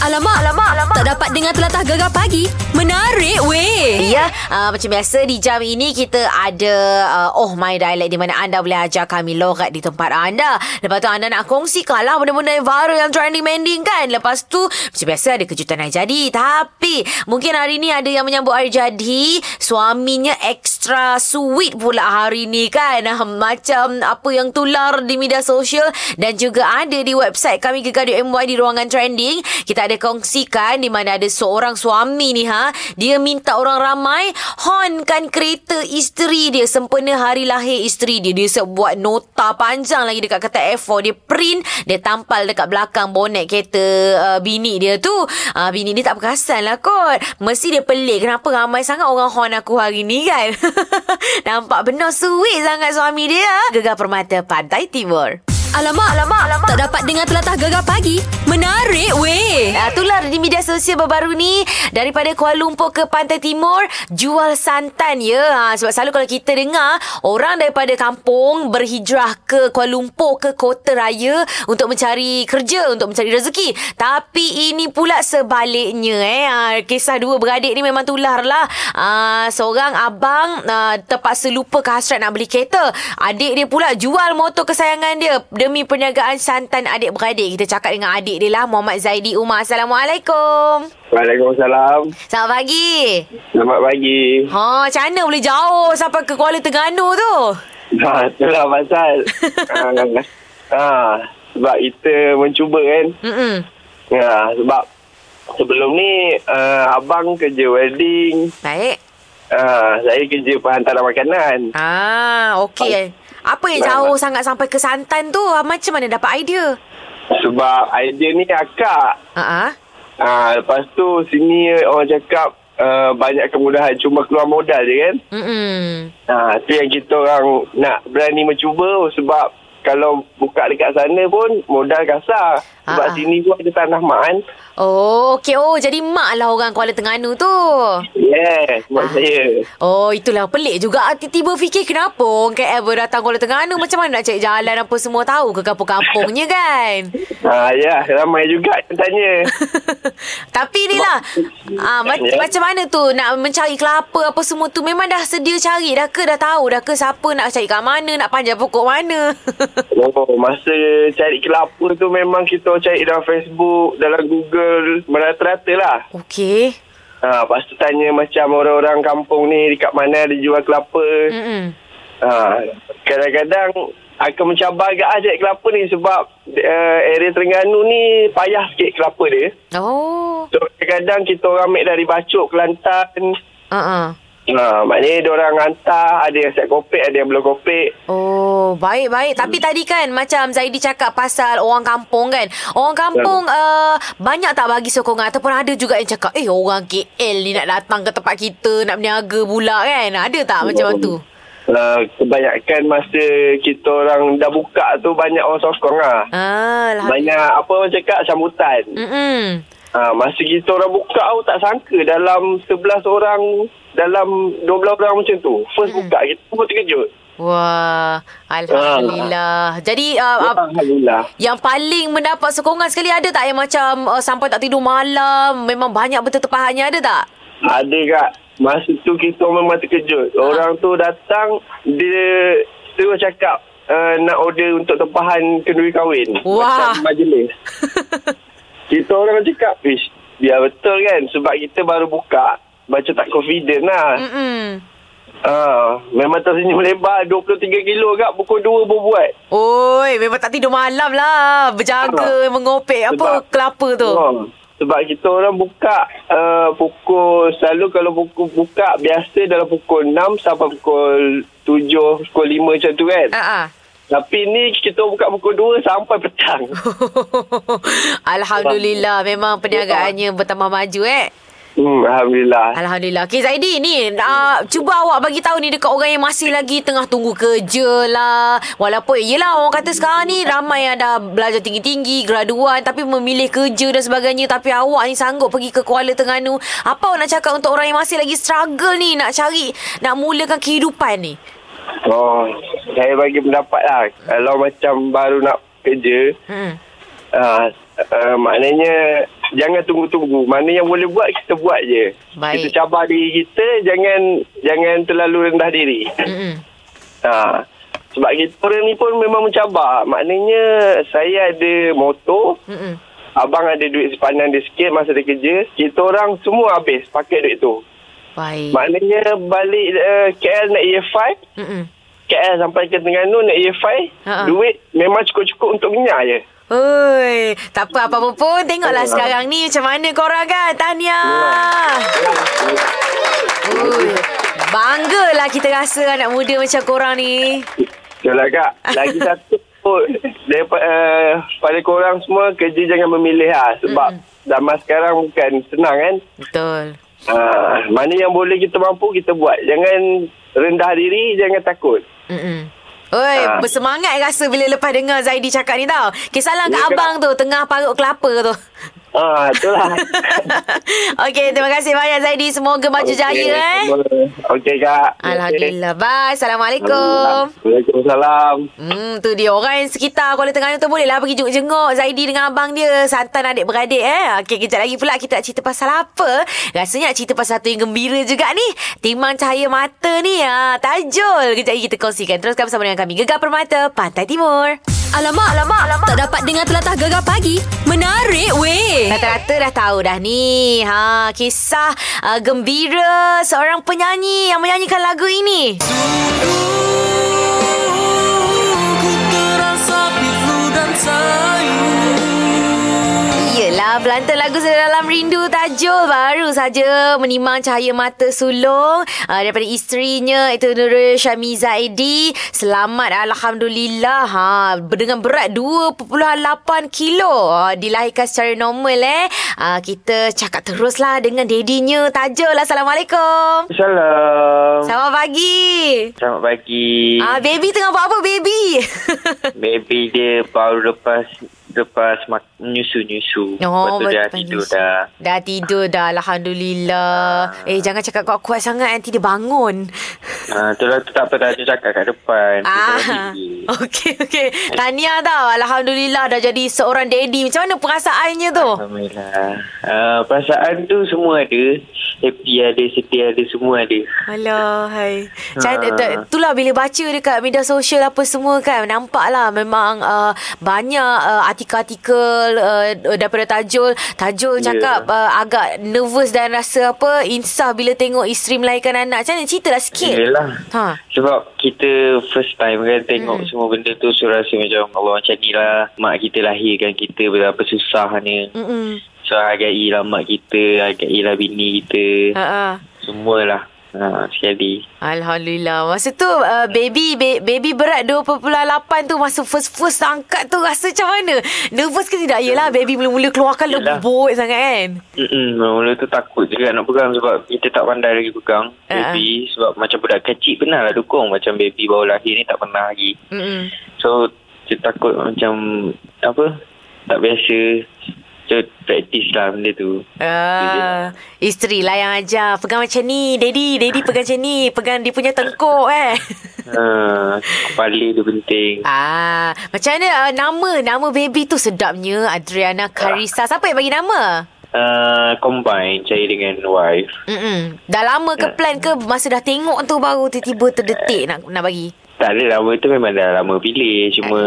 Alamak, alamak, alamak. Tak dapat dengar telatah gegar pagi. Menarik weh. Ya, uh, macam biasa di jam ini kita ada uh, Oh My Dialect di mana anda boleh ajar kami logat di tempat anda. Lepas tu anda nak kongsikan lah benda-benda yang viral yang trending mending kan. Lepas tu macam biasa ada kejutan yang jadi. Tapi mungkin hari ni ada yang menyambut hari jadi. Suaminya extra sweet pula hari ni kan. Uh, macam apa yang tular di media sosial dan juga ada di website kami Gegar.my di ruangan trending. Kita ada kongsikan di mana ada seorang suami ni ha. Dia minta orang ramai honkan kereta isteri dia sempena hari lahir isteri dia. Dia siap buat nota panjang lagi dekat kertas A4. Dia print, dia tampal dekat belakang bonet kereta uh, bini dia tu. Uh, bini dia tak perasan lah kot. Mesti dia pelik kenapa ramai sangat orang hon aku hari ni kan. Nampak benar sweet sangat suami dia. Gegar Permata Pantai Timur. Alamak, alamak, alamak. Tak dapat dengar telatah gegar pagi. Menarik weh. Uh, tular di media sosial baru-baru ni daripada Kuala Lumpur ke Pantai Timur jual santan ya. Ha, sebab selalu kalau kita dengar orang daripada kampung berhijrah ke Kuala Lumpur ke kota raya untuk mencari kerja, untuk mencari rezeki. Tapi ini pula sebaliknya eh. Ha, kisah dua beradik ni memang tular lah. Ha, seorang abang ha, terpaksa lupa ke hasrat nak beli kereta. Adik dia pula jual motor kesayangan dia demi perniagaan santan adik-beradik. Kita cakap dengan adik dia lah Muhammad Zaidi Umar. Assalamualaikum. Waalaikumsalam. Selamat pagi. Selamat pagi. Ha, macam mana boleh jauh sampai ke Kuala Terengganu tu? Ha, itulah pasal. ha, ha, sebab kita mencuba kan. Mm-mm. Ha, sebab sebelum ni uh, abang kerja wedding. Baik. Ha, saya kerja penghantaran makanan. Ah, okey. Apa yang jauh sangat sampai ke santan tu? Ah, Macam mana dapat idea? Sebab idea ni akak. Ah. Ha, lepas tu sini orang cakap uh, banyak kemudahan. Cuma keluar modal je kan. Ha, tu yang kita orang nak berani mencuba sebab kalau buka dekat sana pun modal kasar. Sebab Ha, ha. sini pun ada tanah mak kan. Oh, okey. Oh, jadi mak lah orang Kuala Terengganu tu. Yes, mak Ah. saya. Oh, itulah pelik juga. Ah, Tiba-tiba fikir kenapa orang KL baru datang Kuala Terengganu. Macam mana nak cari jalan apa semua tahu ke kampung-kampungnya kan? Ha, ya, ramai juga yang tanya. Tapi ni lah ah, ma- Ya. Macam mana tu Nak mencari kelapa Apa semua tu Memang dah sedia cari Dah ke dah tahu Dah ke siapa nak cari kat mana Nak panjat pokok mana oh, masa cari kelapa tu memang kita cari dalam Facebook, dalam Google, merata-rata lah. Okey Ha, lepas tu tanya macam orang-orang kampung ni dekat mana ada jual kelapa. Mm-mm. Ha, kadang-kadang akan mencabar agak cari kelapa ni sebab uh, area Terengganu ni payah sikit kelapa dia. Oh So kadang-kadang kita orang ambil dari Bacok, Kelantan. uh-uh. Ha, maknanya dia orang hantar, ada yang siap kopek, ada yang belum kopek. Oh, baik-baik. Tapi tadi kan macam Zaidi cakap pasal orang kampung kan. Orang kampung uh, banyak tak bagi sokongan ataupun ada juga yang cakap, "Eh, orang KL ni nak datang ke tempat kita, nak berniaga pula kan." Ada tak macam tu? Uh, kebanyakan masa kita orang dah buka tu banyak orang sokong lah. Ah, lah. Banyak apa orang cakap sambutan. Mm-mm. Ha, masa kita orang buka aku tak sangka dalam 11 orang, dalam 12 orang macam tu. First buka kita pun terkejut. Wah, Alhamdulillah. Jadi, uh, Alhamdulillah. yang paling mendapat sokongan sekali ada tak yang macam uh, sampai tak tidur malam, memang banyak betul tepahannya ada tak? Ada kak. Masa tu kita memang terkejut. Orang tu datang, dia terus cakap uh, nak order untuk tempahan kenduri kahwin. Wah. Macam majlis. kita orang cakap, Ish, biar betul kan. Sebab kita baru buka. Macam tak confident lah. Mm-mm. Ah, memang tersenyum lebar 23 kilo kak pukul 2 baru buat. Oi, memang tak tidur malam lah. Berjaga, mengopek apa Sebab- kelapa tu. Oh, sebab kita orang buka uh, pukul selalu kalau pukul buka biasa dalam pukul 6 sampai pukul 7, pukul 5 macam tu kan. Ah, ah. Tapi ni kita buka pukul 2 sampai petang. Alhamdulillah memang perniagaannya bertambah maju eh. Hmm, Alhamdulillah. Alhamdulillah. Okey Zaidi ni uh, cuba awak bagi tahu ni dekat orang yang masih lagi tengah tunggu kerja lah. Walaupun yelah orang kata sekarang ni ramai yang dah belajar tinggi-tinggi, graduan tapi memilih kerja dan sebagainya tapi awak ni sanggup pergi ke Kuala Terengganu. Apa awak nak cakap untuk orang yang masih lagi struggle ni nak cari nak mulakan kehidupan ni? Oh, saya bagi pendapat lah. Kalau macam baru nak kerja, Hmm. uh, uh, maknanya jangan tunggu-tunggu. Mana yang boleh buat kita buat je. Baik. Kita cabar diri kita jangan jangan terlalu rendah diri. Mm-mm. Ha. Sebab kita orang ni pun memang mencabar. Maknanya saya ada motor, Mm-mm. abang ada duit sepanan dia sikit masa dia kerja. Kita orang semua habis pakai duit tu. Baik. Maknanya balik uh, KL naik EF5, Mm-mm. KL sampai ke Terengganu naik EF5, Ha-ha. duit memang cukup-cukup untuk minyak je. Oi, tak apa apa pun tengoklah Ya. sekarang ni macam mana korang kan. Tahniah. Ui, banggalah kita rasa anak muda macam korang ni. Lah kak. Lagi satu daripada uh, pada korang semua kerja jangan memilih lah. Sebab zaman sekarang bukan senang kan. Betul. Uh, mana yang boleh kita mampu kita buat. Jangan rendah diri, jangan takut. Mm-mm. Oi, Ah. bersemangat rasa bila lepas dengar Zaidi cakap ni tau. Kisahlah Ya, kat abang tu tengah parut kelapa tu. Ah, itulah. Okey, terima kasih banyak Zaidi. Semoga maju jaya eh. Okey kak. Alhamdulillah. Bye. Assalamualaikum. Waalaikumsalam. Hmm, tu dia orang yang sekitar Kuala Terengganu tu bolehlah pergi jenguk-jenguk Zaidi dengan abang dia santan adik-beradik eh. Okey, kejap lagi pula kita nak cerita pasal apa? Rasanya nak cerita pasal satu yang gembira juga ni. Timang cahaya mata ni ah, tajul. Kejap lagi kita kongsikan. Teruskan bersama dengan kami. Gegar Permata Pantai Timur. Alamak, alamak, alamak. Tak dapat dengar telatah gegar pagi. Menarik weh. Rata-rata dah tahu dah ni. Ha, kisah uh, gembira seorang penyanyi yang menyanyikan lagu ini. Ku terasa pilu dan sayu Yelah, pelantun lagu Sedalam Rindu Tajul baru saja menimang cahaya mata sulung uh, daripada isterinya itu Nurul Syamiza Edi. Selamat Alhamdulillah. Ha, dengan berat 2.8 kilo. Uh, dilahirkan secara normal eh. Uh, kita cakap teruslah dengan dedinya Tajul. Assalamualaikum. Salam. Selamat pagi. Selamat pagi. Ah, baby tengah buat apa baby? Baby dia baru lepas lepas mak- nyusu-nyusu. Oh, Lepas tu lepas tidur nyusu. dah. Dah tidur dah Alhamdulillah Eh jangan cakap kuat-kuat sangat Nanti dia bangun Ah, tu lah tu tak apa dah dia cakap kat depan. Ah. Okey okey. Tahniah tau. Alhamdulillah dah jadi seorang daddy. Macam mana perasaannya tu? Alhamdulillah. Uh, perasaan tu semua ada. Happy ada, sedih ada, semua ada. Alah, hai. Macam Ah. uh. itulah bila baca dekat media sosial apa semua kan. Nampaklah memang uh, banyak uh, artikel-artikel uh, daripada Tajul. Tajul Ya. cakap uh, agak nervous dan rasa apa insaf bila tengok isteri melahirkan anak. Macam mana? Ceritalah sikit. Yelah. Ha. Sebab kita first time kan tengok Hmm. semua benda tu so rasa macam Allah macam ni lah mak kita lahirkan kita betapa susahnya. Mm-mm. So hargailah mak kita, hargailah bini kita. Ha ah. Semualah. Ha, sekali. Alhamdulillah. Masa tu uh, baby ba- baby berat 2.8 tu masa first first angkat tu rasa macam mana? Nervous ke tidak? Yelah baby mula-mula keluarkan Yelah. lembut sangat kan. Mm-mm, mula tu takut juga nak pegang sebab kita tak pandai lagi pegang Ah, baby. Sebab macam budak kecil pernah lah dukung. Macam baby baru lahir ni tak pernah lagi. Mm-mm. So, kita takut macam, apa, tak biasa. So, praktis lah benda tu. Ah, isteri lah yang ajar. Pegang macam ni. Daddy, daddy pegang macam ni. Pegang dia punya tengkuk eh. Ha, kepala tu penting. ah, macam mana uh, nama nama baby tu sedapnya Adriana Karisa. Siapa yang bagi nama? Uh, combine saya dengan wife. Mm-mm. Dah lama ke plan ke masa dah tengok tu baru tiba-tiba terdetik nak nak bagi? Tak ada lama tu memang dah lama pilih. Cuma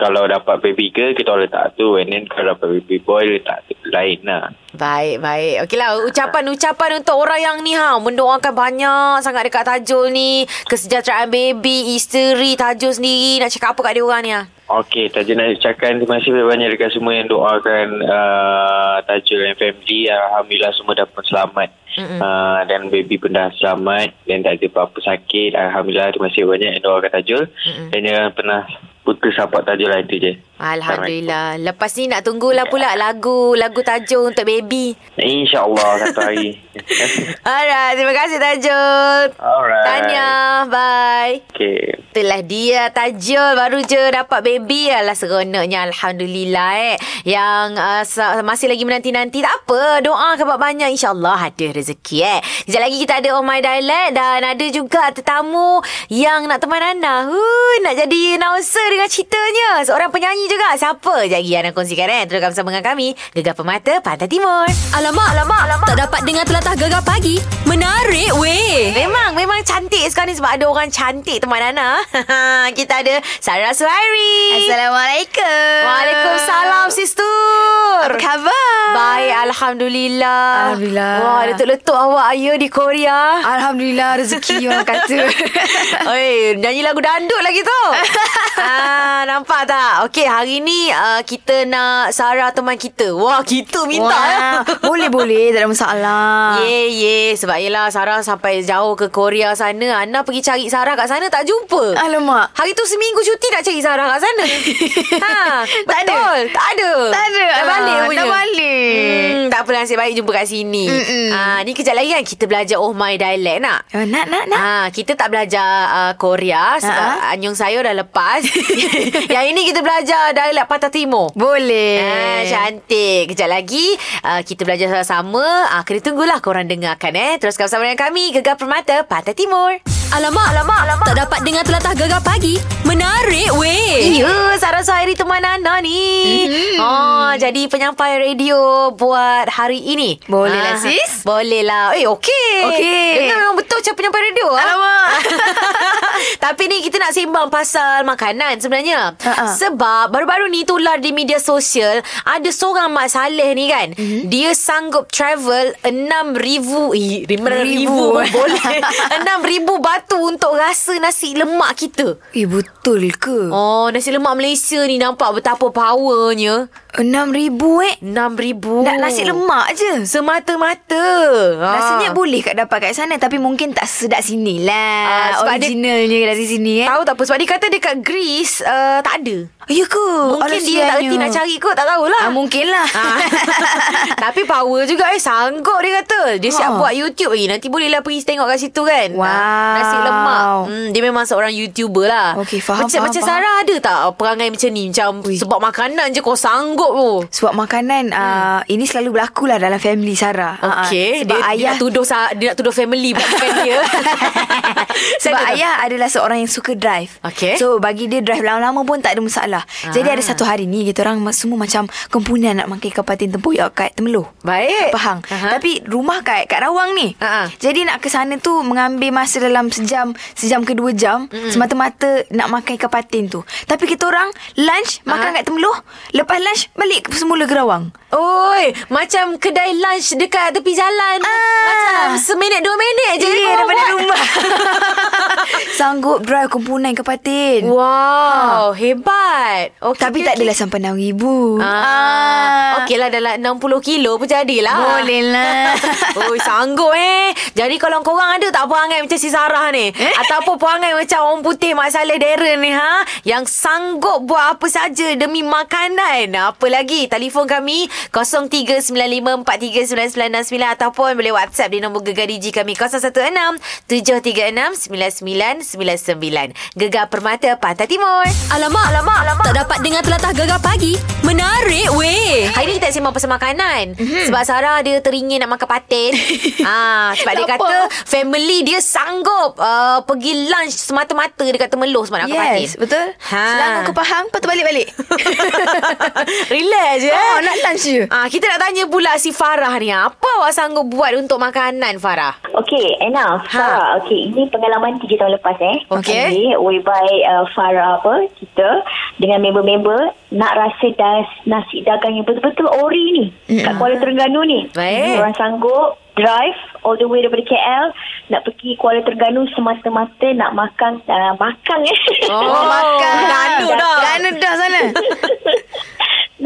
kalau dapat baby girl, kita letak tu. And then kalau dapat baby boy, letak tu lain lah. Baik, baik. Okeylah, ucapan-ucapan untuk orang yang ni ha mendoakan banyak sangat dekat Tajul ni, kesejahteraan baby, isteri Tajul sendiri. Nak cakap apa kat dia orang ni ha? Okey, Tajul nak ucapkan terima kasih banyak dekat semua yang doakan uh, Tajul dan family. Alhamdulillah semua dapat selamat. Uh, dan baby pun dah selamat dan tak ada apa-apa sakit. Alhamdulillah terima kasih banyak yang doakan Tajul. Mm-mm. Dan jangan pernah putus support Tajul lah itu je. Alhamdulillah. Lepas ni nak tunggulah pula lagu lagu Tajul untuk baby. InsyaAllah satu hari. Alright, terima kasih Tajul. Alright. Tanya, bye. Okay. Itulah dia Tajul baru je dapat baby Alah seronoknya Alhamdulillah eh Yang uh, masih lagi menanti-nanti Tak apa Doa kebat banyak InsyaAllah ada rezeki eh Sekejap lagi kita ada Oh My Dialect Dan ada juga tetamu Yang nak teman anda huh, Nak jadi announcer dengan ceritanya Seorang penyanyi juga. Siapa je lagi yang nak kongsikan eh? Teruskan bersama dengan kami. Gegar Permata Pantai Timur. Alamak, alamak, alamak. Tak dapat dengar telatah gegar pagi. Menarik weh. Memang, memang cantik sekarang ni sebab ada orang cantik teman Ana. Kita ada Sarah Suhairi. Assalamualaikum. Waalaikumsalam, Sister. Apa khabar? Baik, Alhamdulillah. Alhamdulillah. Wah, letup-letup awak ya di Korea. Alhamdulillah rezeki orang kata. Oi, nyanyi lagu dandut lagi tu. ah, nampak tak? Okey, hari ni uh, kita nak Sarah teman kita. Wah, kita minta Wah, ya. boleh boleh tak ada masalah. Ye, ye. Sebab yelah Sarah sampai jauh ke Korea sana. Ana pergi cari Sarah kat sana tak jumpa. Alamak. Hari tu seminggu cuti nak cari Sarah kat sana. ha, Tak ada? betul. Tak ada. Tak ada. Dah balik Ah, punya. dah balik. Hmm, tak apa nasib baik jumpa kat sini. Ah, ni kejap lagi kan kita belajar Oh My Dialect nak? Oh, nak nak nak. Ha, kita tak belajar uh, Korea sebab Ha? anyung saya dah lepas. Yang ini kita belajar dialek Patah Timur. Boleh. Ah, cantik. Kejap lagi uh, kita belajar sama-sama. Ah, kena tunggulah korang dengarkan eh. Teruskan bersama dengan kami Gegar Permata Pantai Timur. Alamak, alamak, alamak. Tak dapat dengar telatah gegar pagi. Menarik weh. Ya, Sarah Suhairi teman Anda ni. Mhm. Oh, jadi penyampai radio buat hari ini. Boleh lah, Ah, sis. Boleh lah. Eh, okey. Okey. Dengar memang betul macam penyampai radio. ah. Alamak. Tapi ni kita nak sembang pasal makanan sebenarnya. Ha-ha. Sebab baru-baru ni tular di media sosial ada seorang Mak Saleh ni kan. Mhm. Mm-hmm. Dia sanggup travel 6,000 eh 5,000 Ribu. boleh. 6,000 batu untuk rasa nasi lemak kita. Eh betul ke? Oh, nasi lemak Malaysia ni nampak betapa powernya. Enam ribu eh. 6,000. Nak nasi lemak je. Semata-mata. Rasanya Ah. boleh kat dapat kat sana Tapi mungkin tak sedap sini Ah, lah dia- Originalnya dari sini eh Tahu tak apa Sebab dia kata dekat Greece uh, Tak ada Ya ke? Mungkin Alah, dia tak erti nak cari kot Tak tahulah ah, Mungkin lah Ah. Tapi power juga eh Sanggup dia kata Dia siap Ha. buat YouTube eh, Nanti bolehlah pergi tengok kat situ kan Wow. Ah, Nasi lemak hmm, Dia memang seorang YouTuber lah Okey, faham, Macam, faham, macam faham. Sarah ada tak Perangai macam ni Macam Ui. sebab makanan je kau sanggup tu Sebab makanan hmm. uh, Ini selalu berlaku lah Dalam family Sarah Ah, ah. Okey, Sebab dia, ayah dia nak tuduh dia nak tuduh family bukan dia. Sebab ayah adalah seorang yang suka drive Okey. So bagi dia drive lama-lama pun tak ada masalah Jadi Ah. ada satu hari ni Kita orang semua macam Kempunan nak makan kapatin tempoyak kat Temeloh Baik. Pahang Aha. Tapi rumah kat kat Rawang ni Ha-ha. Jadi nak ke sana tu Mengambil masa dalam sejam Sejam ke dua jam mm Semata-mata Nak makan ikan patin tu. Tapi kita orang Lunch Makan Ha. kat Temeloh Lepas lunch Balik semula ke Rawang Oi, macam kedai lunch dekat tepi jalan. Ah. Macam seminit dua minit je. Ya kau daripada buat. rumah Sanggup drive kumpulan ikan patin Wow, hebat. Okay, Tapi okay, tak okay. adalah sampai RM6,000 Ah, Okey lah dalam 60 kilo pun jadilah. Boleh lah Oi, sanggup eh. Jadi kalau korang ada tak perangai macam si Sarah ni? Eh? Ataupun perangai macam orang putih Mak Saleh Darren ni ha? Yang sanggup buat apa saja demi makanan. Apa lagi? Telefon kami 0395439969 ataupun boleh WhatsApp di nombor Gegar Digi kami 0167369999. Gegar Permata Pantai Timur. Alamak, alamak, alamak. Tak dapat dengar telatah gegar pagi. Menarik weh. Hari ni kita sembang pasal makanan. Mm-hmm. Sebab Sarah dia teringin nak makan patin. ah, sebab dia kata family dia sanggup uh, pergi lunch semata-mata dekat Temeloh sebab nak makan patin. Yes betul Ha. Selangor ke Pahang tu balik-balik Relax je. Oh eh. nak lunch je Ah, kita nak tanya pula si Farah ni. Apa awak sanggup buat untuk makanan Farah? Okey, enough. Ha. Ha. Farah. Okey, ini pengalaman tiga tahun lepas eh. Okey. whereby uh, Farah apa, kita dengan member-member nak rasa das, nasi dagang yang betul-betul ori ni. Mm. Kat Kuala Terengganu ni. Baik. Orang sanggup drive all the way daripada KL nak pergi Kuala Terengganu semata-mata nak makan uh, makan eh. Oh, makan. Ganu dah. Ganu dah sana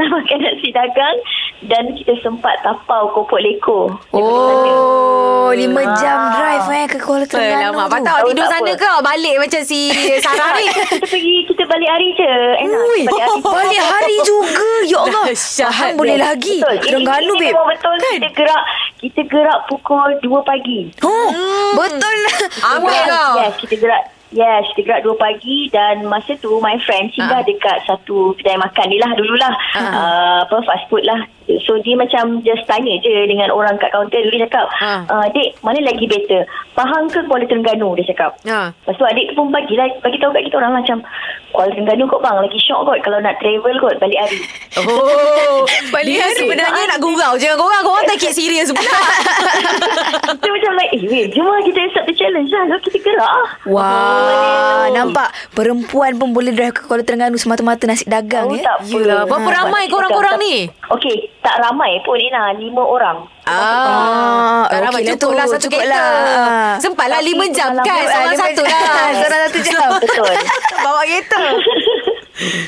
nak makan nasi dagang dan kita sempat tapau kopok leko. Oh Lima jam drive eh Ke Kuala Terengganu Alamak, tu patut awak Tahu tidur sana ke awak balik macam si Sarah ni? kita pergi kita balik hari je. Enak. Ui, kita balik hari balik hari juga Ya Allah. Pahang boleh lagi Betul. Terengganu babe memang betul kita gerak kita gerak pukul 2 pagi. Oh, Betul Ambil yes, kau. yes, kita gerak Yes, kita gerak 2 pagi dan masa tu my friend singgah Ah. dekat satu kedai makan ni lah dululah. Uh. Uh, apa fast food lah So dia macam just tanya je dengan orang kat kaunter Dia cakap Ha. uh, Dek mana lagi better Pahang ke Kuala Terengganu Dia cakap Ha. Lepas tu adik tu pun bagi lah Bagi tahu kat kita orang macam Kuala Terengganu kot bang Lagi syok kot Kalau nak travel kot Balik hari Oh, Balik hari. sebenarnya nak gurau je dengan korang. Korang take it serious pula. Kita macam like Eh weh jom lah kita accept the challenge lah Lalu kita gerak lah Wah, nampak perempuan pun boleh drive ke Kuala Terengganu semata-mata nasi dagang Tahu ya. tak apa Yelah, berapa Ha. ramai korang-korang ni? Okey Tak ramai pun Ina Lima orang Ah, tak okey ramai lah cukup tu, lah satu cukup kereta. lah. Sempatlah Tapi lima jam kan? Ah, Seorang satu lah. Seorang satu jam. Betul Bawa kereta.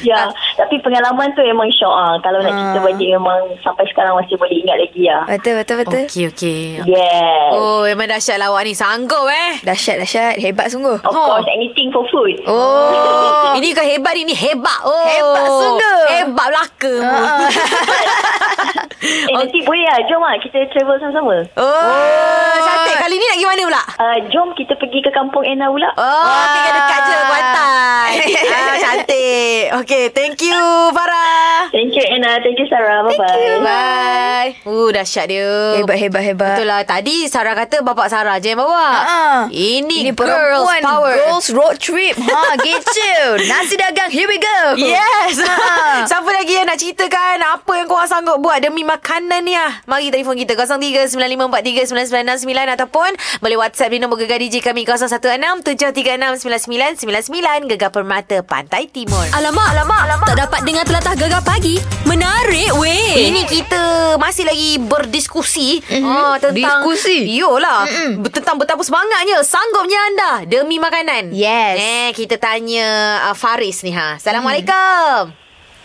Ya Tapi pengalaman tu memang syok ah. Kalau nak cerita Ah. balik Memang sampai sekarang Masih boleh ingat lagi lah Betul, betul, betul. Okey, okey. Yes Oh, memang dahsyat lah awak ni. Sanggup eh. Dahsyat, dahsyat. Hebat sungguh. Of Oh. course anything for food Oh, ini bukan hebat ini hebat. Oh, Hebat sungguh. Hebat belaka. Ah, Eh nanti boleh lah Jom lah Kita travel sama-sama Oh, cantik. Kali ni nak pergi mana pula? uh, Jom kita pergi ke kampung Ena pula Oh, okay, kan dekat je Kuantan. ah, cantik. Okay, thank you Farah. Thank you Ena Thank you Sarah Bye-bye Bye. Uh, dahsyat dia. Hebat, hebat, hebat. Betul lah. Tadi Sarah kata bapak Sarah je yang bawa. Ah. Ini, Ini girls power. Girls road trip Ha gitu Nasi dagang Here we go Yes Ha. Siapa lagi yang nak ceritakan Apa yang korang sanggup buat Demi makanan ni ah? Mari telefon kita 0395439969 Ataupun Boleh whatsapp di nombor gegar DJ kami 0167369999 Gegar Permata Pantai Timur Alamak, alamak, alamak. Tak dapat dengar telatah gegar pagi. Menarik weh. Ini kita masih lagi berdiskusi mm-hmm. uh, tentang Diskusi? Yolah mm-hmm. tentang betapa semangatnya sanggupnya anda demi makanan. Yes. Eh kita tanya uh, Faris ni ha. Assalamualaikum.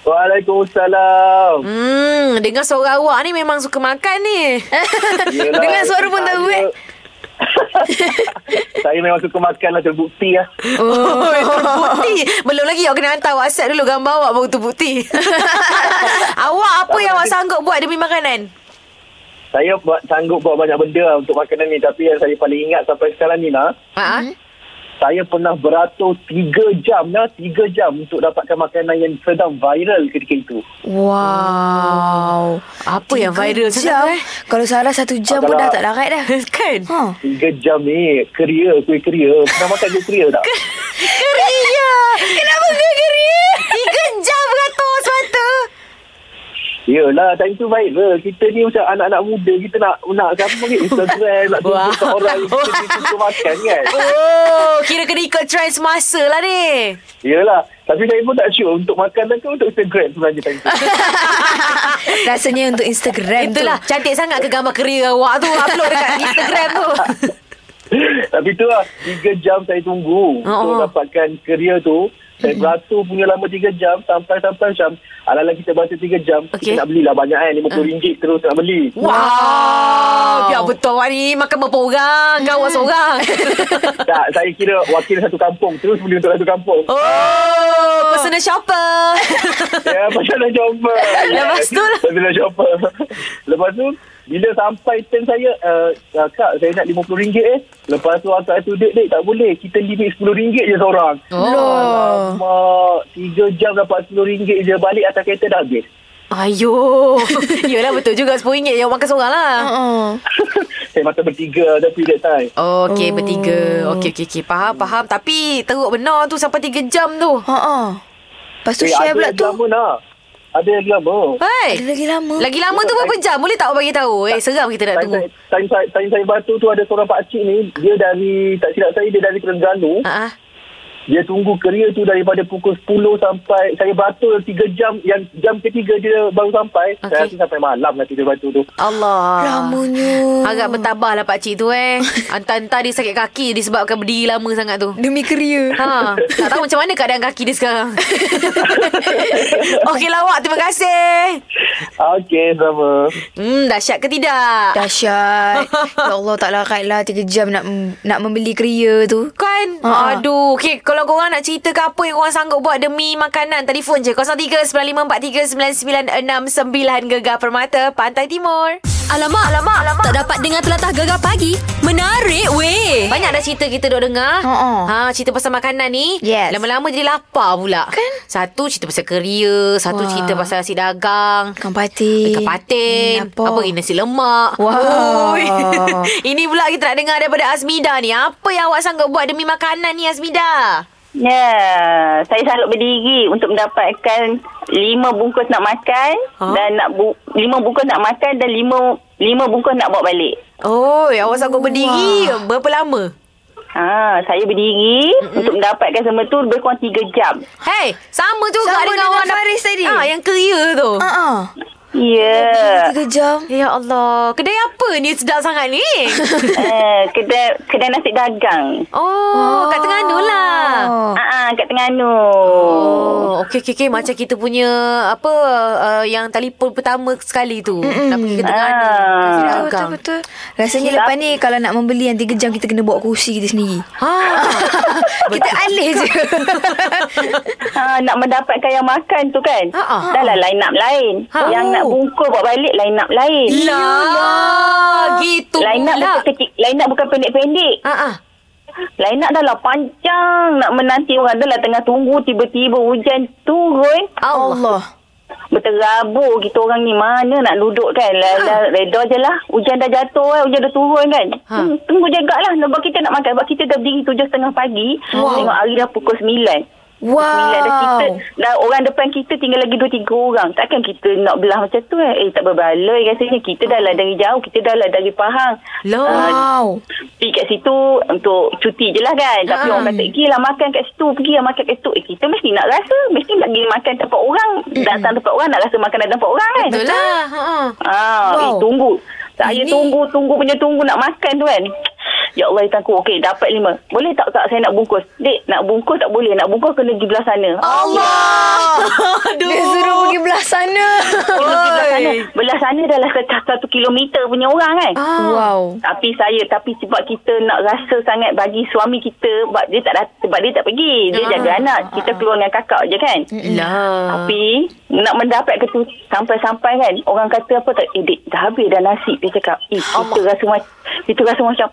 Waalaikumsalam. Hmm, dengar suara awak ni memang suka makan ni. Yelah, Dengar suara pun tahu, saya- eh. saya memang suka makan lah terbukti lah. Oh, terbukti. Belum lagi awak kena hantar WhatsApp dulu gambar awak baru terbukti. awak apa yang awak sanggup buat demi makanan? Saya buat sanggup buat banyak benda lah untuk makanan ni. Tapi yang saya paling ingat sampai sekarang ni lah. Ha? Saya pernah beratur 3 jam lah. 3 jam untuk dapatkan makanan yang sedang viral ketika itu. Wow Apa yang viral jam sangat eh? Kalau salah satu jam pun dah tak larat dah kan? Ha 3 jam ni keria, kuih keria. Pernah makan kuih keria tak? Keria. Kenapa kau keria? Tiga jam beratur semata. Yelah, time tu viral. Kita ni macam anak-anak muda. Kita nak nak apa panggil Instagram. nak tunjuk orang. Kita ni suka makan kan. Oh, kira kena ikut trend semasa lah ni. Yelah. Tapi saya pun tak sure untuk makanan ke untuk Instagram sebenarnya time tu. Rasanya untuk Instagram Itulah, tu cantik sangat ke gambar keria awak tu. Upload dekat Instagram tu. Tapi tu lah, 3 jam saya tunggu Oh, untuk dapatkan kerja tu. Saya beratur punya lama 3 jam sampai-sampai macam ala-ala kita beratur 3 jam, Okey. kita nak belilah banyak kan, RM50 terus nak beli. Wow. Biar betul awak ni makan berapa orang. Kau awak seorang. tak, saya kira wakil satu kampung, terus beli untuk satu kampung. Oh, personal shopper. Ya, pasal nak cuba. Lepas tu lah. Nak cuba. Lepas tu, bila sampai turn saya, uh, uh, Kak, saya nak RM50 eh. Lepas tu akak tu, dek, dek, tak boleh. Kita limit RM10 je seorang. Oh. Alamak, 3 jam dapat RM10 je. Balik atas kereta dah habis. Ayo. Yelah betul juga RM10 yang makan seorang lah. Oh. saya makan bertiga tapi that time. Oh, okey, Oh. bertiga. Okey, okey, okey. Faham, faham. Tapi teruk benar tu sampai 3 jam tu. Ha ah. Lepas tu Eh, share pula tu. lama nak. Ada lagi lama. Hai. Ada lagi lama. Lagi lama tu berapa jam? Boleh tak awak bagi tahu? Eh, seram kita nak tunggu. time, saya, time saya batu tu ada seorang pakcik ni. Dia dari, tak silap saya, dia dari Terengganu. Ha ah. Dia tunggu kerja tu daripada pukul 10 sampai saya beratur 3 jam yang jam ketiga dia baru sampai. Okay. Saya rasa sampai malam nanti dia batu tu. Allah. Lamanya. Agak bertabah lah pakcik tu eh. Hantar-hantar dia sakit kaki disebabkan berdiri lama sangat tu. Demi keria. Ha, tak tahu macam mana keadaan kaki dia sekarang. Okey lawak, terima kasih. Okey, sama. Hmm, dahsyat ke tidak? Dahsyat. ya Allah tak larat lah 3 jam nak nak membeli keria tu. Kan? Ha. Aduh. Okey, kalau korang nak cerita ke apa yang korang sanggup buat demi makanan, telefon je 0395439969 Gegar Permata, Pantai Timur. Alamak, alamak, alamak. Tak dapat dengar telatah gegar pagi. Menarik weh. Banyak dah cerita kita duk dengar. Ha-ha. Ha, cerita pasal makanan ni. Yes. Lama-lama jadi lapar pula. Kan? Satu cerita pasal keria, satu Wah. cerita pasal nasi dagang. Ikan patin. Ikan patin Hmm, apa? Apa nasi lemak Wah. Oi. Ini pula kita nak dengar daripada Azmida ni Apa yang awak sanggup buat demi makanan ni Azmida Ya, saya sanggup berdiri untuk mendapatkan lima bungkus nak makan Ha? dan nak bu- lima bungkus nak makan dan lima lima bungkus nak bawa balik. Oh, awak sanggup berdiri Berapa lama? Ha, saya berdiri mm-hmm. untuk mendapatkan semua tu lebih kurang tiga jam. Hey, sama juga Sama dengan, dengan awak nak- Faris tadi. Ah, yang keria tu. Ha ah. Ya. Tiga jam. Ya Allah, kedai apa ni sedap sangat ni? uh, kedai kedai nasi dagang. Oh, kat Terengganu lah. Oh. Kat Terengganu. Oh, okey okey okey macam kita punya apa uh, yang telefon pertama sekali tu. Nak pergi ke Terengganu. Ah. Betul, betul, betul. Rasanya lepas ni kalau nak membeli yang tiga jam kita kena bawa kursi kita sendiri. Ha. kita alih je. Ha, nak mendapatkan yang makan tu kan. Ha, ha. Dah lah line up lain. Ha. Yang nak bungkus bawa balik line up lain. Lah, gitu Line up bukan kecil, line up bukan pendek-pendek. Ha ah. Line up dah lah panjang nak menanti orang dah lah tengah tunggu tiba-tiba hujan turun. Allah. Berterabur kita orang ni mana nak duduk kan. Lah, lah, reda je lah. Hujan dah jatuh kan. Hujan dah turun kan. Ha. Hmm, tunggu jagak lah. Sebab kita nak makan. Sebab kita dah berdiri tujuh setengah pagi. Wow. Tengok hari dah pukul sembilan. Sembilan dah kita Wow. dah orang depan kita tinggal lagi dua tiga orang. Takkan kita nak belah macam tu kan. Eh tak berbaloi rasanya. Kita dah lah dari jauh. Kita dah lah dari Pahang. Lah. Wow. Pergi kat situ untuk cuti je lah kan. Tapi Ha. orang kata, pergilah makan kat situ. Pergilah makan kat situ. Eh, kita mesti nak rasa. Mesti nak pergi makan tempat orang. Datang tempat orang nak rasa makanan tempat orang kan. Betul lah. Ha ah. Ah, Wow. eh, tunggu. Saya Ini- tunggu, tunggu punya tunggu nak makan tu kan. Ya Allah, ikanku. Okey, dapat lima. Boleh tak kak saya nak bungkus? Dek, nak bungkus tak boleh. Nak bungkus kena pergi belah sana. Allah. Aduh. Dia suruh pergi belah sana. Pergi belah sana. Oi. Belah sana dah lah satu, kilometer punya orang kan. Ah. Wow. Tapi saya tapi sebab kita nak rasa sangat bagi suami kita sebab dia tak dat- sebab dia tak pergi. Dia Ah. jaga anak. Kita keluar dengan kakak je kan. Lah. Tapi nak mendapat ke tu sampai-sampai kan orang kata apa tak eh dek dah habis dah nasi dia cakap eh kita rasa macam kita rasa macam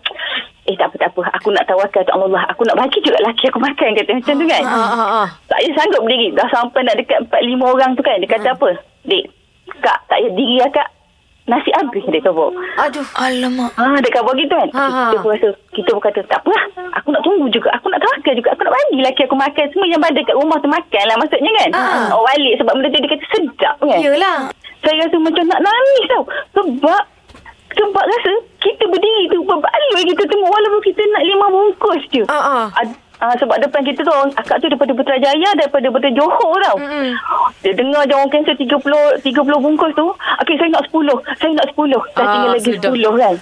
eh tak apa tak apa aku nak tawakal kat Allah aku nak bagi juga laki aku makan kata macam tu kan. Ha ah ah. Saya sanggup berdiri dah sampai nak dekat 4 5 orang tu kan dia kata apa dek kak tak payah diri lah kak nasi habis dia kata Aduh. Alamak. Ah, dia kata begitu kan. Ha, ha. Kita pun rasa, kita pun kata, tak apalah. Aku nak tunggu juga. Aku nak tawakal juga. Aku nak bagi laki aku makan. Semua yang ada kat rumah tu makan lah maksudnya kan. Ha. Oh, balik sebab benda tu dia kata sedap kan. Yelah. Saya rasa macam nak nangis tau. Sebab, sebab rasa kita berdiri tu berbaloi kita tengok walaupun kita nak lima bungkus je. Ad- Ah, sebab depan kita tu akak tu daripada Putrajaya daripada daripada Johor tau. Mm-mm. Dia dengar je orang cancel 30 30 bungkus tu. Okey saya nak 10. Saya nak 10. Dah Ah, tinggal lagi sudah. 10 kan.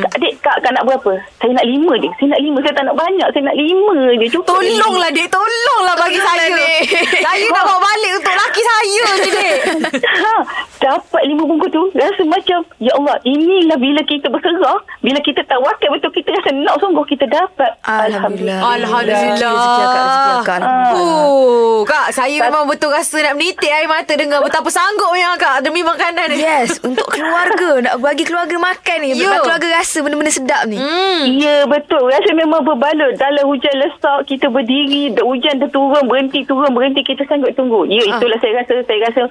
Kak, adik kak, kak nak berapa? Saya nak 5 je. Saya nak 5. Saya tak nak banyak. Saya nak 5 je. Cukup. Tolonglah dek Tolonglah bagi Tolonglah, saya Dek. Saya nak bawa balik Untuk laki saya je dek ha, dapat 5 bungkus tu rasa macam ya Allah inilah bila kita berserah bila kita tawakal betul kita rasa nak sungguh kita dapat Alhamdulillah. Alhamdulillah. Rezeki akak, rezeki akak. Alhamdulillah. Oh, Kak, saya memang betul rasa nak menitik air mata dengar betapa sanggupnya Kak demi makanan ni. Yes, untuk keluarga. Nak bagi keluarga makan ni. Yo. Bagi keluarga rasa benda-benda sedap ni. Hmm. Ya betul Rasa memang berbalut Dalam hujan lesak Kita berdiri Hujan dah turun Berhenti turun Berhenti Kita sanggup tunggu Ya Ah. itulah saya rasa Saya rasa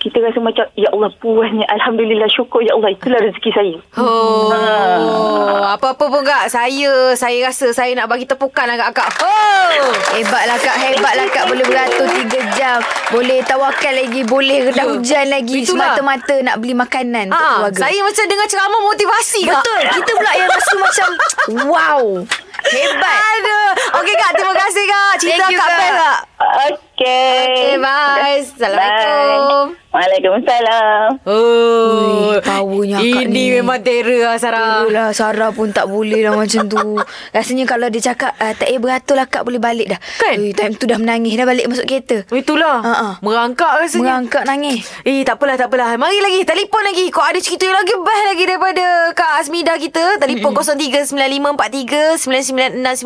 Kita rasa macam Ya Allah puasnya Alhamdulillah syukur Ya Allah Itulah rezeki saya Oh, apa-apa pun Kak. Saya saya rasa saya nak bagi tepukan lah kat Kak. Oh. Hebatlah kak, hebatlah kak boleh beratur 3 jam. Boleh tawakal lagi, boleh dah Ya. hujan lagi. Itulah. Semata-mata nak beli makanan untuk Ah, keluarga. saya macam dengar ceramah motivasi Kak. Betul, kita pula yang rasa macam wow. Hebat. Aduh. Okey Kak, terima kasih Kak. Cerita Thank you, Kak Kak. Pes Kak. Okay Okay, bye. Assalamualaikum. Bye. Waalaikumsalam Oh, Ui, powernya akak ini ni. memang terror lah Sarah. Itulah Sarah pun tak boleh lah macam tu Rasanya kalau dia cakap uh, Tak payah beratur lah kak boleh balik dah Kan? Ui, Time tu dah menangis dah balik masuk kereta Itulah. Ha, ha. Merangkak rasanya. Mengangkat nangis Eh tak apalah tak apalah Mari lagi Telefon lagi Kau ada cerita yang lagi Best lagi daripada Kak Asmida kita Telefon 0395439969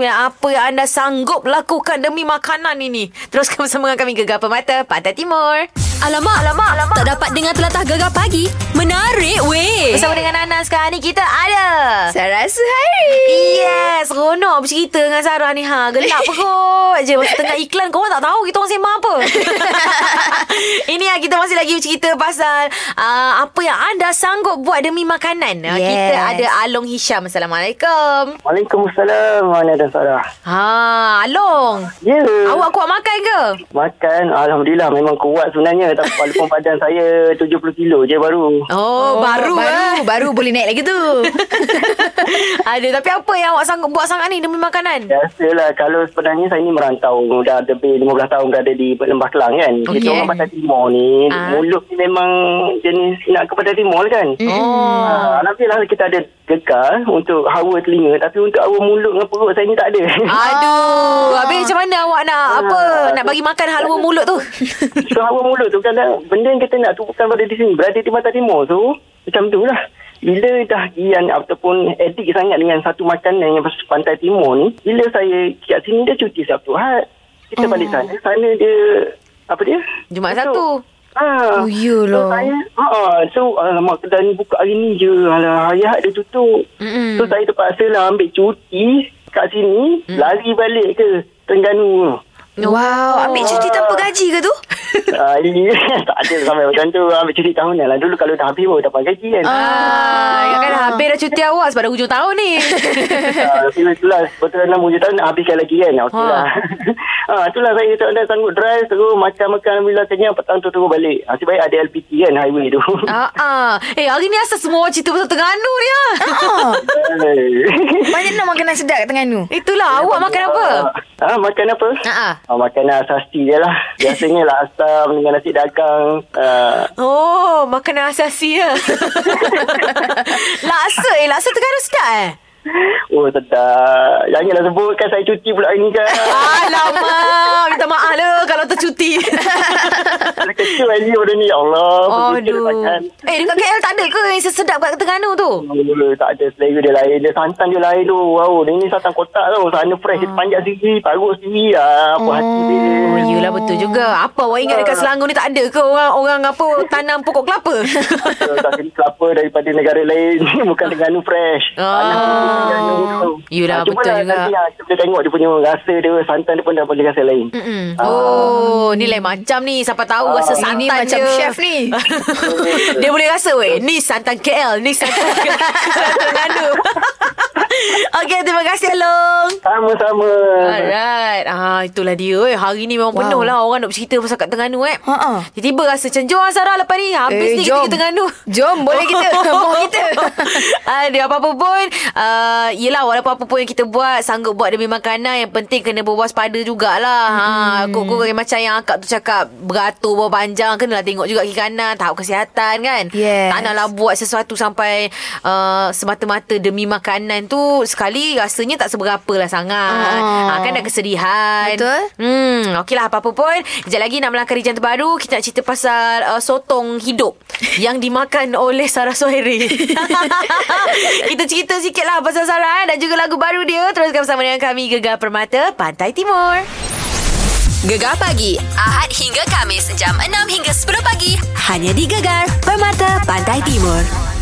Apa yang anda sanggup Lakukan demi makanan ini Teruskan bersama dengan kami Gegar Permata Pantai Timur Alamak, alamak, alamak. Tak dapat dengar telatah gegar pagi. Menarik weh. Bersama dengan makanan sekarang ni kita ada. Saya rasa hari. Yes, seronok bercerita dengan Sarah ni ha. Gelap perut je masa tengah iklan kau tak tahu kita orang sembang apa. Ini ya kita masih lagi bercerita pasal uh, apa yang anda sanggup buat demi makanan. Uh, Yes. Kita ada Along Hisham. Assalamualaikum. Waalaikumsalam Mana dan Sarah Ha, Along. Ya Awak kuat makan ke? Makan Alhamdulillah Memang kuat sebenarnya Tapi walaupun badan saya 70 kilo je baru Oh, baru, baru, eh. baru boleh naik lagi tu. ada tapi apa yang awak sanggup buat sangat ni demi makanan? Biasalah Kalau sebenarnya saya ni merantau Dah lebih 15 tahun berada di Lembah Kelang kan Okey. Kita orang Pantai Timur ni Ah. Mulut ni memang Jenis nak ke Pantai Timur kan Oh. Ah, Alhamdulillah kita ada gekar Untuk hawa telinga Tapi untuk hawa mulut dengan perut Saya ni tak ada Aduh, habis macam mana awak nak apa nak bagi makan halwa mulut tu? So hawa mulut tu kadang Benda yang kita nak tu berada di sini Berada di Pantai Timur tu Macam tu lah bila dah gian ataupun edik sangat dengan satu makanan yang pantai timur ni, bila saya kat sini dia cuti Sabtu Ahad. Kita balik sana, sana dia apa dia? Jumaat Esok. satu. Ah. Oh, iyalah. So saya, ha, so alamak kedai ni buka hari ni je. Alah, hari Ahad dia tutup. Mm-mm. So saya terpaksa lah ambil cuti kat sini, Mm. lari balik ke Terengganu. Wow, ambil cuti tanpa gaji ke tu? Ah, ini tak ada sampai macam tu. Ambil cuti tahunan lah. Dulu kalau dah habis baru dapat gaji kan. Ah, ya kan habis dah cuti awak sebab dah hujung tahun ni. Ah, Tapi itulah Betul dalam hujung tahun Nak habiskan lagi kan Okey Ha. lah ha, Itulah saya tak ada sanggup drive Terus makan-makan Alhamdulillah kenyang Petang tu terus balik ha, Nasib baik ada LPT kan Highway tu ah, ah. Eh, hari ni asal semua orang cerita pasal Terengganu ni ah. Ah, banyak nak makanan sedap kat Terengganu. Itulah, awak makan apa? Ah, makan apa? Ah, ah. Ah, makanan asasi je lah. Biasanya lah asam dengan nasi dagang. Ah, Oh, makanan asasi ya. laksa eh, laksa Terengganu sedap eh? oh, sedap. Janganlah sebutkan saya cuti pula hari ni kan. Alamak, minta maaf lah kalau tercuti. Kecil lagi benda ni. Ya Allah. Aduh. Eh, dekat KL tak ada ke yang sesedap kat Terengganu tu? Oh, tak ada selera dia lain. Dia santan dia lain tu. Wow, dia ni santan kotak tau. Sana fresh. Dia panjat sendiri. Parut sendiri. Ah, apa hati dia. Oh, yelah betul juga. Apa awak ingat dekat Selangor ni tak ada ke orang orang apa tanam pokok kelapa? Tak kena kelapa daripada negara lain. Bukan Terengganu fresh. Tanah Tu. Yelah, Ah, cubalah betul juga. Nanti, ah, kita boleh tengok dia punya rasa dia. Santan dia pun dah boleh rasa lain. Mm-mm. Oh, ni lain macam ni. Siapa tahu Ah, rasa ini santan macam dia. chef ni. dia boleh rasa weh. Ni santan KL, ni santan santan Terengganu. Okey, terima kasih Long. Sama-sama. Alright. Ah, itulah dia. Eh. Hari ni memang wow. penuh lah orang nak bercerita pasal kat Terengganu eh. Ha-ha. Tiba-tiba rasa macam jom ah, Sarah lepas ni. Habis Eh, ni jom. kita ke Terengganu. Jom, boleh kita. Mau kita. Ada apa-apa pun uh, Yelah walaupun apa pun yang kita buat Sanggup buat demi makanan Yang penting kena berwaspada jugalah hmm. ha, yang macam yang akak tu cakap Beratur bawah panjang Kenalah tengok juga kiri kanan Tahap kesihatan kan Yes. Tak naklah buat sesuatu sampai uh, Semata-mata demi makanan tu Sekali rasanya tak seberapa lah sangat Ah. ha, Kan dah kesedihan Betul. Hmm, okey lah apa-apa pun. Sekejap lagi nak melangkah region terbaru. Kita nak cerita pasal uh, sotong hidup yang dimakan oleh Sarah Suhairi. kita cerita sikit lah pasal Sarah eh, dan juga lagu baru dia. Teruskan bersama dengan kami Gegar Permata Pantai Timur. Gegar pagi Ahad hingga Kamis jam 6 hingga 10 pagi hanya di Gegar Permata Pantai Timur.